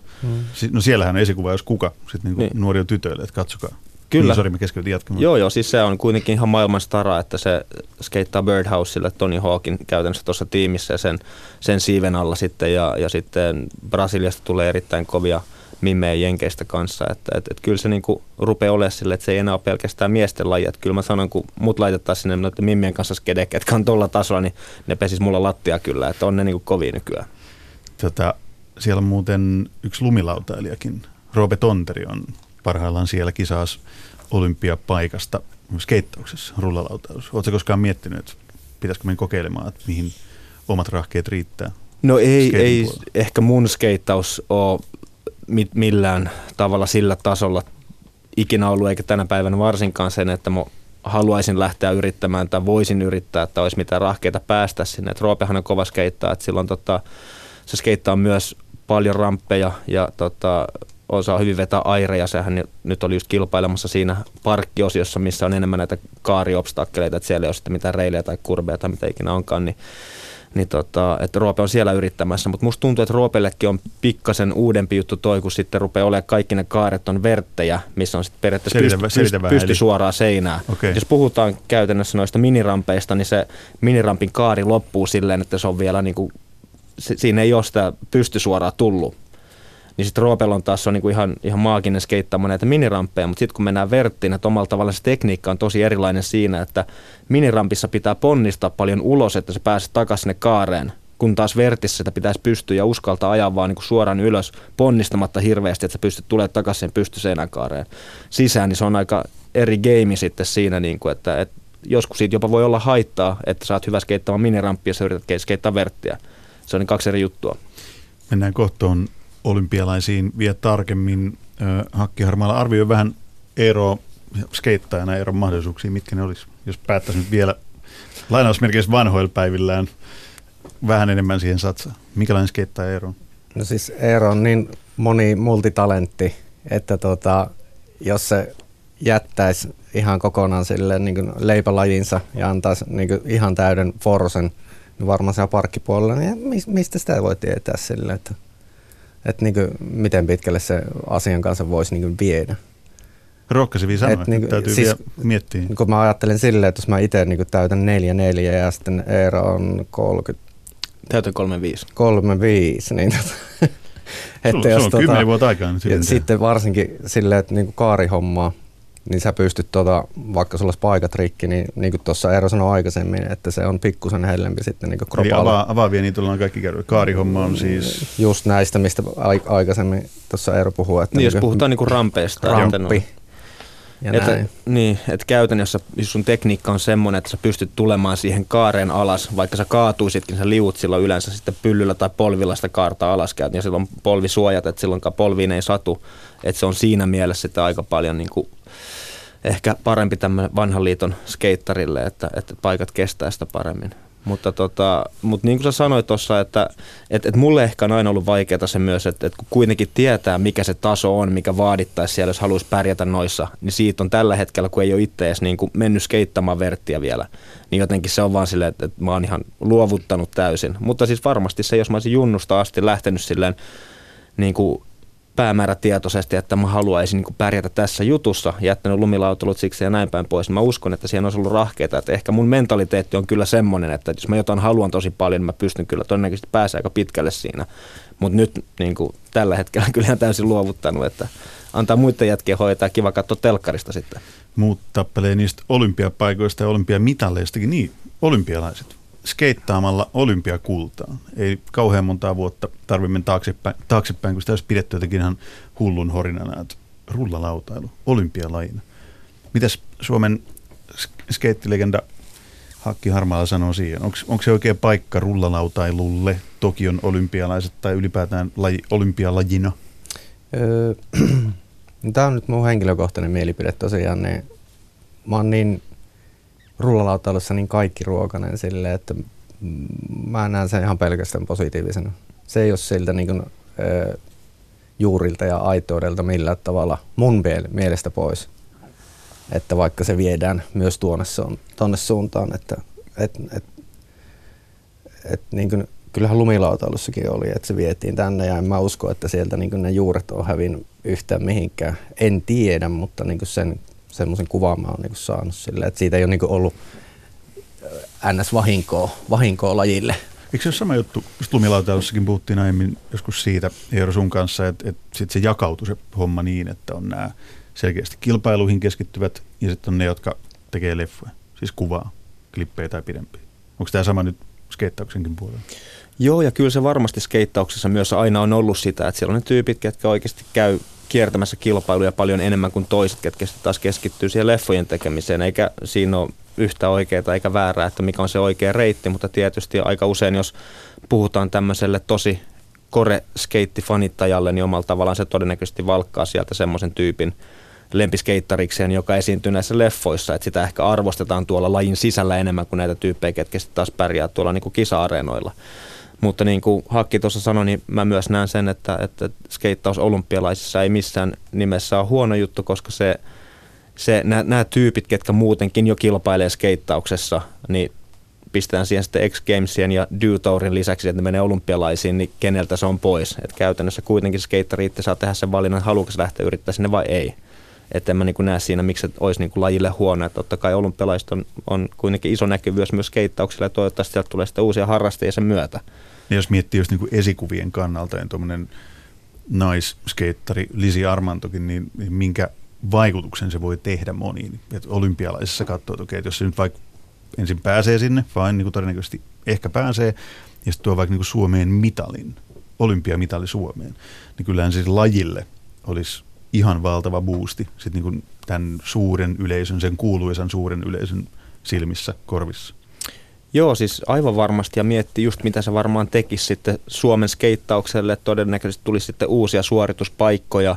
No siellähän on esikuva, jos kuka, sitten niin niin. nuoria tytöille, että katsokaa. Kyllä. Niin, sori, mä keskeytin jatkamaan. Joo, joo, siis se on kuitenkin ihan maailman stara, että se skeittaa Birdhouselle Tony Hawkin käytännössä tuossa tiimissä ja sen, sen siiven alla sitten. Ja, ja sitten Brasiliasta tulee erittäin kovia mimmejä Jenkeistä kanssa. Että et, et kyllä se niinku rupeaa olemaan sille, että se ei enää ole pelkästään miesten laji. Että kyllä mä sanon, kun mut laitettaisiin sinne noiden mimmien kanssa skedek, jotka on tuolla tasolla, niin ne pesis mulla lattia kyllä. Että on ne niinku kovia nykyään. Tota, siellä on muuten yksi lumilautailijakin. Roope Tonteri on parhaillaan siellä kisaas olympiapaikasta skeittauksessa, rullalautailussa. Oletko koskaan miettinyt, että pitäisikö mennä kokeilemaan, että mihin omat rahkeet riittää? No ei, ei puolella? ehkä mun skeittaus ole mi- millään tavalla sillä tasolla ikinä ollut, eikä tänä päivänä varsinkaan sen, että mä haluaisin lähteä yrittämään tai voisin yrittää, että olisi mitään rahkeita päästä sinne. Et Roopehan on kova skeittaa, että silloin tota, se skeittaa myös paljon ramppeja ja tota, osaa hyvin vetää aireja. Sehän nyt oli just kilpailemassa siinä parkkiosiossa, missä on enemmän näitä kaariobstakkeleita, että siellä ei ole sitten mitään reilejä tai kurbeja tai mitä ikinä onkaan, niin niin tota, että Roope on siellä yrittämässä, mutta musta tuntuu, että Roopellekin on pikkasen uudempi juttu toi, kun sitten rupeaa olemaan kaikki ne kaaret on verttejä, missä on sitten periaatteessa Selitä- pysty, selitä pysty, vähän, pysty eli- suoraan seinään. Okei. Jos puhutaan käytännössä noista minirampeista, niin se minirampin kaari loppuu silleen, että se on vielä niin kuin, siinä ei ole sitä pystysuoraa tullut. Niin sitten Roopel on taas on niinku ihan, ihan maaginen skeittaamaan näitä miniramppeja, mutta sitten kun mennään verttiin, että omalla tavalla se tekniikka on tosi erilainen siinä, että minirampissa pitää ponnistaa paljon ulos, että se pääsee takaisin sinne kaareen, kun taas vertissä sitä pitäisi pystyä ja uskaltaa ajaa vaan niinku suoraan ylös ponnistamatta hirveästi, että sä pystyt tulemaan takaisin sen pystyseinäkaareen sisään, niin se on aika eri game sitten siinä, niinku, että, että joskus siitä jopa voi olla haittaa, että sä oot hyvä skeittaamaan minirampia ja sä yrität skeittaa verttiä. Se on niin kaksi eri juttua. Mennään kohtoon olympialaisiin vielä tarkemmin. Ö, Hakki Harmaala arvioi vähän Eero skeittajana Eeron mahdollisuuksia, mitkä ne olisi, jos päättäisi nyt vielä lainausmerkeissä vanhoilla päivillään vähän enemmän siihen satsaa. Minkälainen skeittaja Eero on? No siis Eero on niin moni multitalentti, että tota, jos se jättäisi ihan kokonaan sille niin kuin leipälajinsa ja antaisi niin kuin ihan täyden forsen, niin varmaan siellä parkkipuolella, niin mis- mistä sitä voi tietää sille, että, että niin kuin, miten pitkälle se asian kanssa voisi niin kuin viedä. Rohkaisevia sanoja, Et niinku- täytyy siis- vielä miettiä. Niin kun mä ajattelen silleen, että jos mä itse niin täytän 4-4 ja sitten Eero on 30 Täytän 35. 35, niin tota, Sulla, sulla on kymmenen vuotta aikaa nyt tehdä. sitten varsinkin silleen, että niinku kaarihommaa, niin sä pystyt, tota, vaikka sulla olisi paikat rikki, niin, niin kuin tuossa Eero sanoi aikaisemmin, että se on pikkusen hellempi sitten niin Eli kropalla. avaa, avaavia niitä ollaan kaikki käynyt. Kaarihomma on siis Just näistä, mistä ai- aikaisemmin tuossa Eero puhui. Että Niin, jos niinku puhutaan niinku rampeista. että no- ramppi ja että, näin. niin, että käytännössä jos sun tekniikka on semmoinen, että sä pystyt tulemaan siihen kaareen alas, vaikka sä kaatuisitkin, sä liut silloin yleensä sitten pyllyllä tai polvilla sitä kaarta alas käyt, ja silloin polvisuojat, että silloinkaan polviin ei satu. Että se on siinä mielessä sitä aika paljon niin kuin, ehkä parempi tämmöinen vanhan liiton skeittarille, että, että paikat kestää sitä paremmin. Mutta, tota, mutta niin kuin sä sanoit tuossa, että, että, että mulle ehkä on aina ollut vaikeaa se myös, että, että kun kuitenkin tietää, mikä se taso on, mikä vaadittaisi siellä, jos haluaisi pärjätä noissa, niin siitä on tällä hetkellä, kun ei ole itse edes niin kuin mennyt skeittamaan verttiä vielä, niin jotenkin se on vaan silleen, että, että mä oon ihan luovuttanut täysin. Mutta siis varmasti se, jos mä olisin junnusta asti lähtenyt silleen niin kuin päämäärätietoisesti, että mä haluaisin niin pärjätä tässä jutussa, jättänyt lumilautalut siksi ja näin päin pois. Mä uskon, että siihen olisi ollut rahkeita. Että ehkä mun mentaliteetti on kyllä semmoinen, että jos mä jotain haluan tosi paljon, niin mä pystyn kyllä todennäköisesti pääsee aika pitkälle siinä. Mutta nyt niin kuin, tällä hetkellä kyllä täysin luovuttanut, että antaa muiden jätkien hoitaa, kiva katsoa telkkarista sitten. muut tappelee niistä olympiapaikoista ja olympiamitalleistakin. Niin, olympialaiset. Skeittaamalla olympiakultaa. Ei kauhean montaa vuotta tarvitse mennä taaksepäin, taaksepäin, kun sitä olisi pidetty jotenkin ihan hullun horinana, että rullalautailu, olympialajina. Mitäs Suomen sk- skeittilegenda Hakki Harmaala sanoo siihen? Onko se oikea paikka rullalautailulle, Tokion olympialaiset tai ylipäätään laji, olympialajina? Öö, Tämä on nyt mun henkilökohtainen mielipide tosiaan. Niin mä oon niin rullalautailussa niin kaikki ruokainen silleen, että mä näen sen ihan pelkästään positiivisena. Se ei ole siltä niin kuin, juurilta ja aitoudelta millään tavalla mun miel- mielestä pois. Että vaikka se viedään myös tuonne, tonne suuntaan, että et, et, et, niin kuin, kyllähän lumilautailussakin oli, että se vietiin tänne ja en mä usko, että sieltä niin ne juuret on hävinnyt yhtään mihinkään. En tiedä, mutta niin sen semmoisen kuvan mä oon niin saanut sille, että siitä ei ole niin ollut NS-vahinkoa vahinkoa lajille. Eikö se ole sama juttu, just lumilautailussakin puhuttiin aiemmin joskus siitä Eero sun kanssa, että, että sitten se jakautui se homma niin, että on nämä selkeästi kilpailuihin keskittyvät ja sitten on ne, jotka tekee leffoja, siis kuvaa, klippejä tai pidempiä. Onko tämä sama nyt skeittauksenkin puolella? Joo, ja kyllä se varmasti skeittauksessa myös aina on ollut sitä, että siellä on ne tyypit, ketkä oikeasti käy kiertämässä kilpailuja paljon enemmän kuin toiset, ketkä sitten taas keskittyy siihen leffojen tekemiseen, eikä siinä ole yhtä oikeaa eikä väärää, että mikä on se oikea reitti, mutta tietysti aika usein, jos puhutaan tämmöiselle tosi kore fanittajalle niin omalla tavallaan se todennäköisesti valkkaa sieltä semmoisen tyypin lempiskeittariksen, joka esiintyy näissä leffoissa, että sitä ehkä arvostetaan tuolla lajin sisällä enemmän kuin näitä tyyppejä, ketkä sitten taas pärjää tuolla niin kuin kisa-areenoilla. Mutta niin kuin Hakki tuossa sanoi, niin mä myös näen sen, että, että skeittaus olympialaisissa ei missään nimessä ole huono juttu, koska se, se, nämä, tyypit, ketkä muutenkin jo kilpailee skeittauksessa, niin pistetään siihen sitten X Gamesien ja Dew Tourin lisäksi, että ne menee olympialaisiin, niin keneltä se on pois. Et käytännössä kuitenkin skeittari itse saa tehdä sen valinnan, haluaako lähteä yrittää sinne vai ei. Että en mä niin näe siinä, miksi se olisi niin kuin lajille huono. Että totta kai olympialaiset on, on kuitenkin iso näkyvyys myös skeittauksilla ja toivottavasti sieltä tulee sitten uusia harrastajia sen myötä. Ja jos miettii just niin kuin esikuvien kannalta, niin tuommoinen naiskeittari Lisi Armantokin, niin, niin minkä vaikutuksen se voi tehdä moniin. Et olympialaisissa katsoo, että, okei, jos se nyt vaikka ensin pääsee sinne, vain niin kuin todennäköisesti ehkä pääsee, ja sitten tuo vaikka niin kuin Suomeen mitalin, olympiamitali Suomeen, niin kyllähän siis lajille olisi ihan valtava boosti sitten niin kuin tämän suuren yleisön, sen kuuluisan suuren yleisön silmissä, korvissa. Joo, siis aivan varmasti ja mietti just mitä se varmaan tekisi sitten Suomen skeittaukselle, todennäköisesti tulisi sitten uusia suorituspaikkoja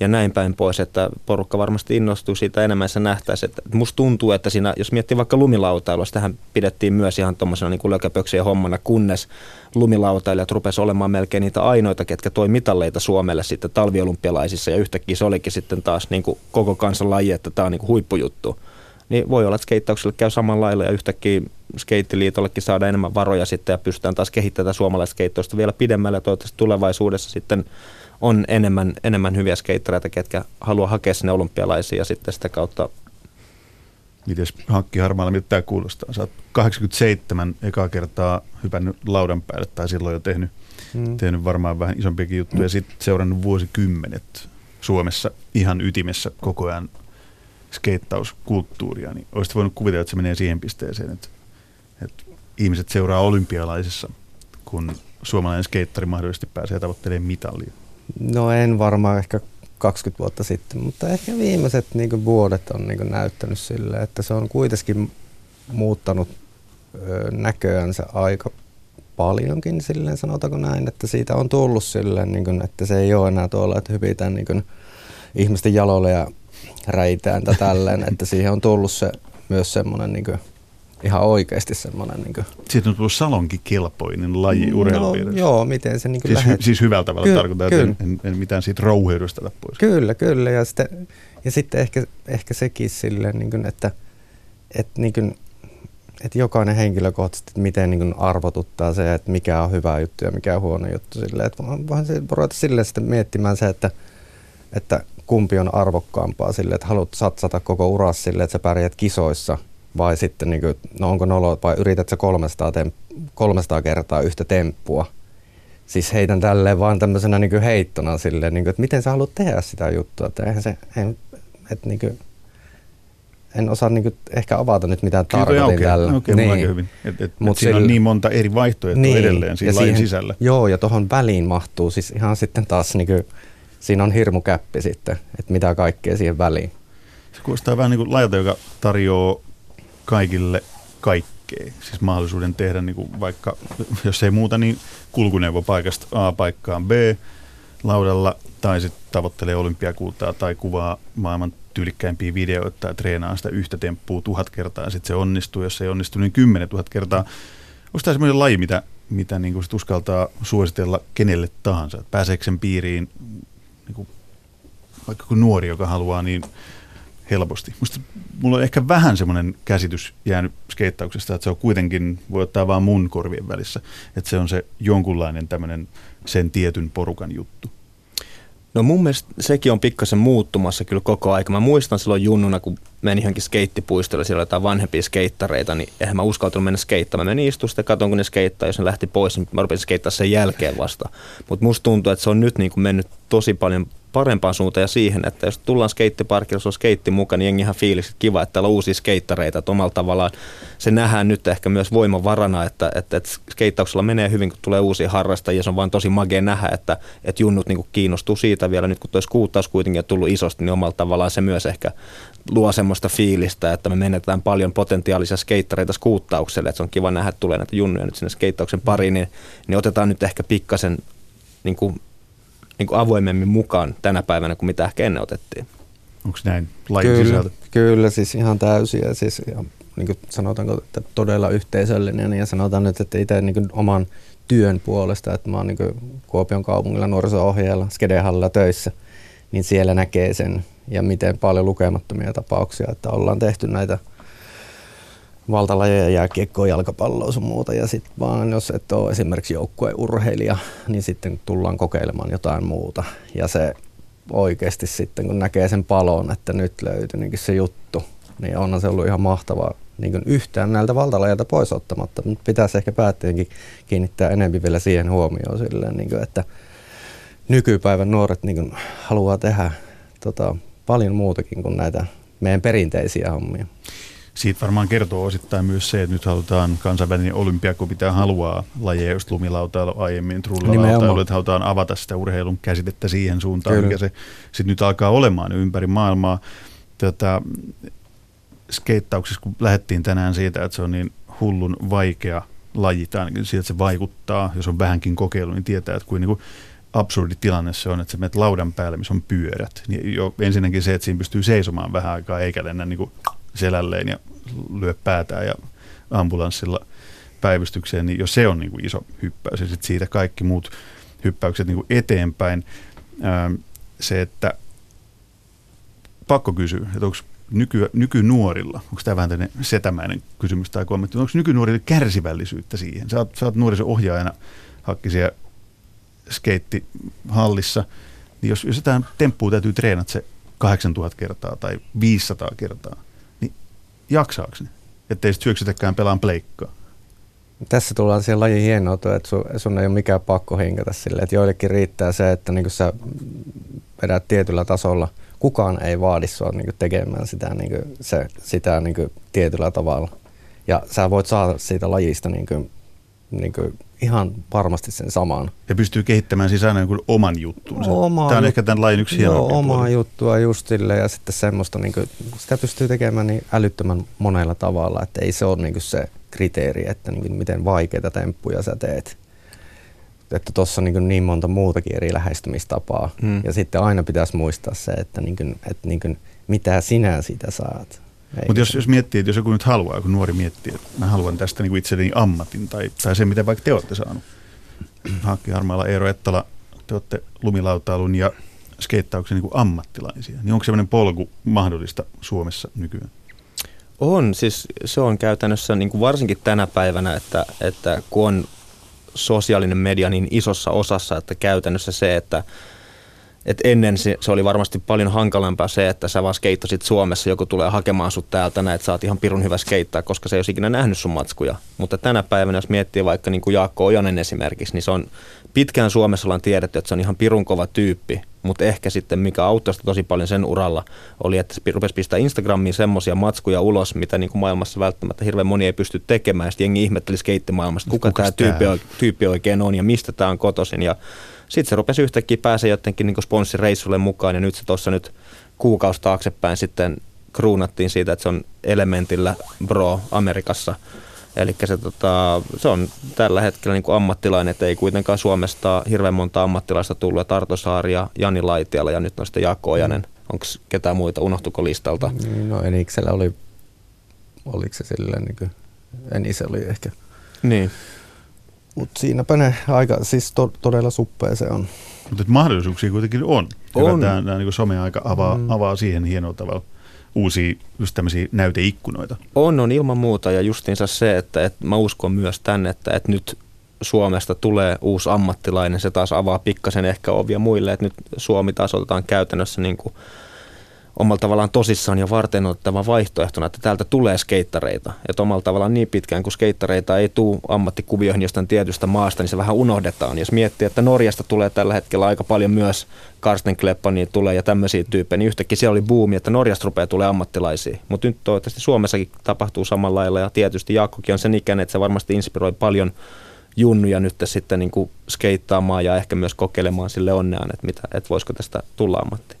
ja näin päin pois, että porukka varmasti innostuu siitä enemmän se nähtäisi. Että musta tuntuu, että siinä, jos miettii vaikka lumilautailua, tähän pidettiin myös ihan tuommoisena niin lökäpöksien hommana, kunnes lumilautailijat rupesi olemaan melkein niitä ainoita, ketkä toi mitalleita Suomelle sitten talviolympialaisissa ja yhtäkkiä se olikin sitten taas niin kuin koko kansan laji, että tämä on niin kuin huippujuttu. Niin voi olla, että skeittaukselle käy samalla lailla ja yhtäkkiä skeittiliitollekin saada enemmän varoja sitten ja pystytään taas kehittämään suomalaista skeittausta vielä pidemmälle ja toivottavasti tulevaisuudessa sitten on enemmän, enemmän hyviä skeittereitä, ketkä haluaa hakea sinne olympialaisiin ja sitten sitä kautta Miten Hankki Harmaalla, mitä tämä kuulostaa? Sä oot 87 ekaa kertaa hypännyt laudan päälle, tai silloin jo tehnyt, mm. tehnyt varmaan vähän isompiakin juttuja, ja sitten seurannut vuosikymmenet Suomessa ihan ytimessä koko ajan skeittauskulttuuria, niin olisit voinut kuvitella, että se menee siihen pisteeseen, että, että ihmiset seuraa olympialaisissa, kun suomalainen skeittari mahdollisesti pääsee tavoittelemaan mitalia. No en varmaan ehkä 20 vuotta sitten, mutta ehkä viimeiset niin vuodet on niin näyttänyt sille, että se on kuitenkin muuttanut ö, näköänsä aika paljonkin silleen, sanotaanko näin, että siitä on tullut silleen, niin kuin, että se ei ole enää tuolla, että hypitään niin kuin, ihmisten jaloille ja räitään tälleen, että siihen on tullut se myös semmoinen niin kuin, ihan oikeasti semmoinen... Niin kuin... Siitä on tullut salonkin kelpoinen laji no, urheilupiirissä. Joo, miten se niin siis, lähet... siis hyvällä tavalla Ky- tarkoittaa, että en, en, en, mitään siitä rouheudusta pois. Kyllä, kyllä. Ja sitten, ja sitten ehkä, ehkä sekin silleen, niin kuin, että, että, niin kuin, että jokainen henkilökohtaisesti, että miten niin kuin arvotuttaa se, että mikä on hyvä juttu ja mikä on huono juttu. Silleen, että vaan se ruveta silleen sitten miettimään se, että, että kumpi on arvokkaampaa sille, että haluat satsata koko uras sille, että sä pärjät kisoissa – vai sitten niin kuin, no onko nolo, vai yrität sä 300, tem, 300 kertaa yhtä temppua. Siis heitän tälleen vaan tämmöisenä niin heittona silleen, niin kuin, että miten sä haluat tehdä sitä juttua. Että eihän se, en, että niin kuin, en osaa niin kuin, ehkä avata nyt mitään tarkoitin okay, tällä. Okei, okay, niin. hyvin. Et, et, Mut et siinä sille, on niin monta eri vaihtoehtoa niin, edelleen siinä lajin sisällä. Joo, ja tuohon väliin mahtuu siis ihan sitten taas, niin kuin, siinä on hirmu käppi sitten, että mitä kaikkea siihen väliin. Se kuulostaa vähän niin kuin lajalta, joka tarjoaa kaikille kaikkea. Siis mahdollisuuden tehdä niin kuin vaikka, jos ei muuta, niin kulkuneuvo paikasta A paikkaan B laudalla tai sitten tavoittelee olympiakultaa tai kuvaa maailman tyylikkäimpiä videoita tai treenaa sitä yhtä temppua tuhat kertaa ja sitten se onnistuu. Jos se ei onnistu, niin kymmenen tuhat kertaa. Onko tämä semmoinen laji, mitä, mitä niin kuin sit uskaltaa suositella kenelle tahansa? Pääseekö sen piiriin niin kuin, vaikka kun nuori, joka haluaa, niin helposti. Musta mulla on ehkä vähän semmoinen käsitys jäänyt skeittauksesta, että se on kuitenkin, voi ottaa vaan mun korvien välissä, että se on se jonkunlainen tämmöinen sen tietyn porukan juttu. No mun mielestä sekin on pikkasen muuttumassa kyllä koko aika. Mä muistan silloin junnuna, kun menin johonkin skeittipuistolle, siellä oli jotain vanhempia skeittareita, niin eihän mä uskaltanut mennä skeittämään. Mä menin istuin sitten katon, kun ne skeittaa, jos ne lähti pois, niin mä rupesin skeittaa sen jälkeen vasta. Mutta musta tuntuu, että se on nyt niin kuin mennyt tosi paljon parempaan suuntaan ja siihen, että jos tullaan skeittiparkilla, jos on skeitti mukaan, niin jengihän fiilis, kiva, että täällä on uusia skeittareita, että omalla tavallaan se nähdään nyt ehkä myös voimavarana, että, että, että skeittauksella menee hyvin, kun tulee uusia harrastajia, se on vaan tosi magea nähdä, että, että junnut niin kiinnostuu siitä vielä, nyt kun tuo skuuttaus kuitenkin on tullut isosti, niin omalla tavallaan se myös ehkä luo semmoista fiilistä, että me menetään paljon potentiaalisia skeittareita skuuttaukselle, että se on kiva nähdä, että tulee näitä junnuja nyt sinne skeittauksen pariin, niin, niin otetaan nyt ehkä pikkasen niin kuin niin kuin avoimemmin mukaan tänä päivänä kuin mitä ehkä ennen otettiin. Onko näin lajin kyllä, sisältö? Kyllä, siis ihan täysin ja siis ja, niin kuin sanotaanko, että todella yhteisöllinen ja sanotaan nyt, että itse niin kuin oman työn puolesta, että mä oon niin Kuopion kaupungilla nuoriso-ohjaajalla Skedehallilla töissä, niin siellä näkee sen ja miten paljon lukemattomia tapauksia, että ollaan tehty näitä – valtalajeja, jääkiekkoa, jalkapalloa sun muuta. Ja sitten vaan jos et ole esimerkiksi joukkueurheilija, niin sitten tullaan kokeilemaan jotain muuta. Ja se oikeasti sitten, kun näkee sen palon, että nyt löytyi niin se juttu, niin onhan se ollut ihan mahtavaa niin yhtään näiltä valtalajeilta pois ottamatta. Mutta pitäisi ehkä päättäjänkin kiinnittää enemmän vielä siihen huomioon, silleen, niin kuin, että nykypäivän nuoret niin haluaa tehdä tota, paljon muutakin kuin näitä meidän perinteisiä hommia siitä varmaan kertoo osittain myös se, että nyt halutaan kansainvälinen olympiakomitea haluaa lajeja, just lumilautailu aiemmin, trullalautailu, että halutaan avata sitä urheilun käsitettä siihen suuntaan, Kyllä. mikä se sitten nyt alkaa olemaan ympäri maailmaa. Tätä, skeittauksessa, kun lähdettiin tänään siitä, että se on niin hullun vaikea laji, tai ainakin siitä, että se vaikuttaa, jos on vähänkin kokeilu, niin tietää, että kuin, niin kuin absurdi tilanne se on, että sä menet laudan päälle, missä on pyörät. Niin jo ensinnäkin se, että siinä pystyy seisomaan vähän aikaa, eikä lennä niin kuin selälleen ja lyö päätään ja ambulanssilla päivystykseen, niin jo se on niin kuin iso hyppäys. Ja sitten siitä kaikki muut hyppäykset niin kuin eteenpäin. Se, että pakko kysyä, että onko nyky, nykynuorilla, onko tämä vähän tämmöinen setämäinen kysymys tai kommentti, onko nykynuorilla kärsivällisyyttä siihen? Sä oot, sä oot nuoriso-ohjaajana hakki siellä skeittihallissa, niin jos, jos jotain temppua täytyy treenata se 8000 kertaa tai 500 kertaa, jaksaako ne? Että ei sitten syöksytäkään pelaan pleikkaa. Tässä tullaan siihen lajin hienouteen, että sun, sun ei ole mikään pakko hinkata sille. Että joillekin riittää se, että niin sä vedät tietyllä tasolla. Kukaan ei vaadi sua niin tekemään sitä, niin se, sitä niin tietyllä tavalla. Ja sä voit saada siitä lajista niin niin kuin ihan varmasti sen saman. Ja pystyy kehittämään siis aina jonkun oman juttuunsa. Oma Tämä on ehkä tämän lajin yksi Joo, omaa puoli. juttua just sille ja sitten semmoista, niin kuin, sitä pystyy tekemään niin älyttömän monella tavalla, että ei se ole niin se kriteeri, että niin kuin, miten vaikeita temppuja sä teet. Että tuossa on niin, niin monta muutakin eri lähestymistapaa. Hmm. Ja sitten aina pitäisi muistaa se, että, niin kuin, että niin kuin, mitä sinä siitä saat. Mutta jos, jos miettii, että jos joku nyt haluaa, kun nuori miettii, että mä haluan tästä niin itselleni ammatin tai, tai se, mitä vaikka te olette saanut. Haakki Harmaala, Eero Ettala, te olette lumilautailun ja skeittauksen niin ammattilaisia. Niin onko sellainen polku mahdollista Suomessa nykyään? On, siis se on käytännössä niin kuin varsinkin tänä päivänä, että, että kun on sosiaalinen media niin isossa osassa, että käytännössä se, että et ennen se, se, oli varmasti paljon hankalampaa se, että sä vaan skeittasit Suomessa, joku tulee hakemaan sut täältä näin, että sä oot ihan pirun hyvä skeittaa, koska se ei olisi ikinä nähnyt sun matskuja. Mutta tänä päivänä, jos miettii vaikka niin kuin Jaakko Ojanen esimerkiksi, niin se on pitkään Suomessa ollaan tiedetty, että se on ihan pirun kova tyyppi, mutta ehkä sitten mikä auttoi sitä tosi paljon sen uralla oli, että rupesi pistää Instagramiin semmoisia matskuja ulos, mitä niin kuin maailmassa välttämättä hirveän moni ei pysty tekemään. Sitten jengi ihmetteli skeittimaailmasta, kuka, kuka tämä tyyppi, tyyppi oikein on ja mistä tämä on kotoisin. Ja sitten se rupesi yhtäkkiä pääsee jotenkin niin sponssireissulle mukaan ja nyt se tuossa nyt kuukausi taaksepäin sitten kruunattiin siitä, että se on elementillä bro Amerikassa. Eli se, tota, se on tällä hetkellä niin kuin ammattilainen, että ei kuitenkaan Suomesta hirveän monta ammattilaista tullut. että Arto Saari ja Jani Laitiala ja nyt on sitten Jaakko Ojanen. Mm. Onko ketään muita, unohtuko listalta? No Eniksellä oli, oliko se silleen niin kuin, Enis oli ehkä. Niin. Mutta siinäpä ne aika, siis to, todella suppea se on. Mutta mahdollisuuksia kuitenkin on. on. Tämä, tämä niin some-aika avaa, mm. avaa siihen hienolla tavalla uusia just tämmöisiä näyteikkunoita. On, on ilman muuta ja justiinsa se, että, että mä uskon myös tänne, että, että nyt Suomesta tulee uusi ammattilainen, se taas avaa pikkasen ehkä ovia muille, että nyt Suomi taas otetaan käytännössä niin kuin omalla tavallaan tosissaan ja varten otettava vaihtoehtona, että täältä tulee skeittareita. Että omalla tavallaan niin pitkään, kun skeittareita ei tule ammattikuvioihin jostain tietystä maasta, niin se vähän unohdetaan. Jos miettii, että Norjasta tulee tällä hetkellä aika paljon myös Karsten Kleppani tulee ja tämmöisiä tyyppejä, niin yhtäkkiä siellä oli buumi, että Norjasta rupeaa tulee ammattilaisia. Mutta nyt toivottavasti Suomessakin tapahtuu samalla lailla ja tietysti Jaakkokin on sen ikäinen, että se varmasti inspiroi paljon junnuja nyt sitten niin kuin skeittaamaan ja ehkä myös kokeilemaan sille onneaan, että, mitä, että voisiko tästä tulla ammatti.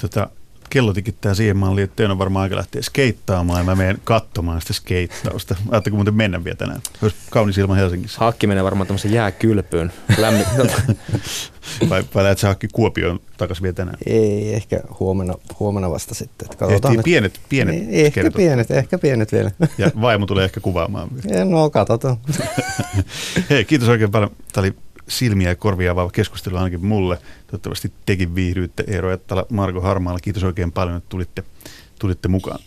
Tota, kello tikittää siihen malliin, että on varmaan aika lähteä skeittaamaan ja mä menen katsomaan sitä skeittausta. Ajatteko muuten mennä vielä tänään? Olisi kaunis ilma Helsingissä. Hakki menee varmaan tämmöisen jääkylpyyn. Lämmin. vai, vai lähdet sä Hakki Kuopioon takaisin vielä tänään? Ei, ehkä huomenna, huomenna vasta sitten. Että katsotaan, että pienet, pienet niin, Ehkä kertot. pienet, ehkä pienet vielä. ja vaimo tulee ehkä kuvaamaan. no, katsotaan. Hei, kiitos oikein paljon. Tämä oli silmiä ja korvia avaava keskustelu ainakin mulle. Toivottavasti tekin viihdyitte Eero Ettala, Marko Harmaala. Kiitos oikein paljon, että tulitte, tulitte mukaan.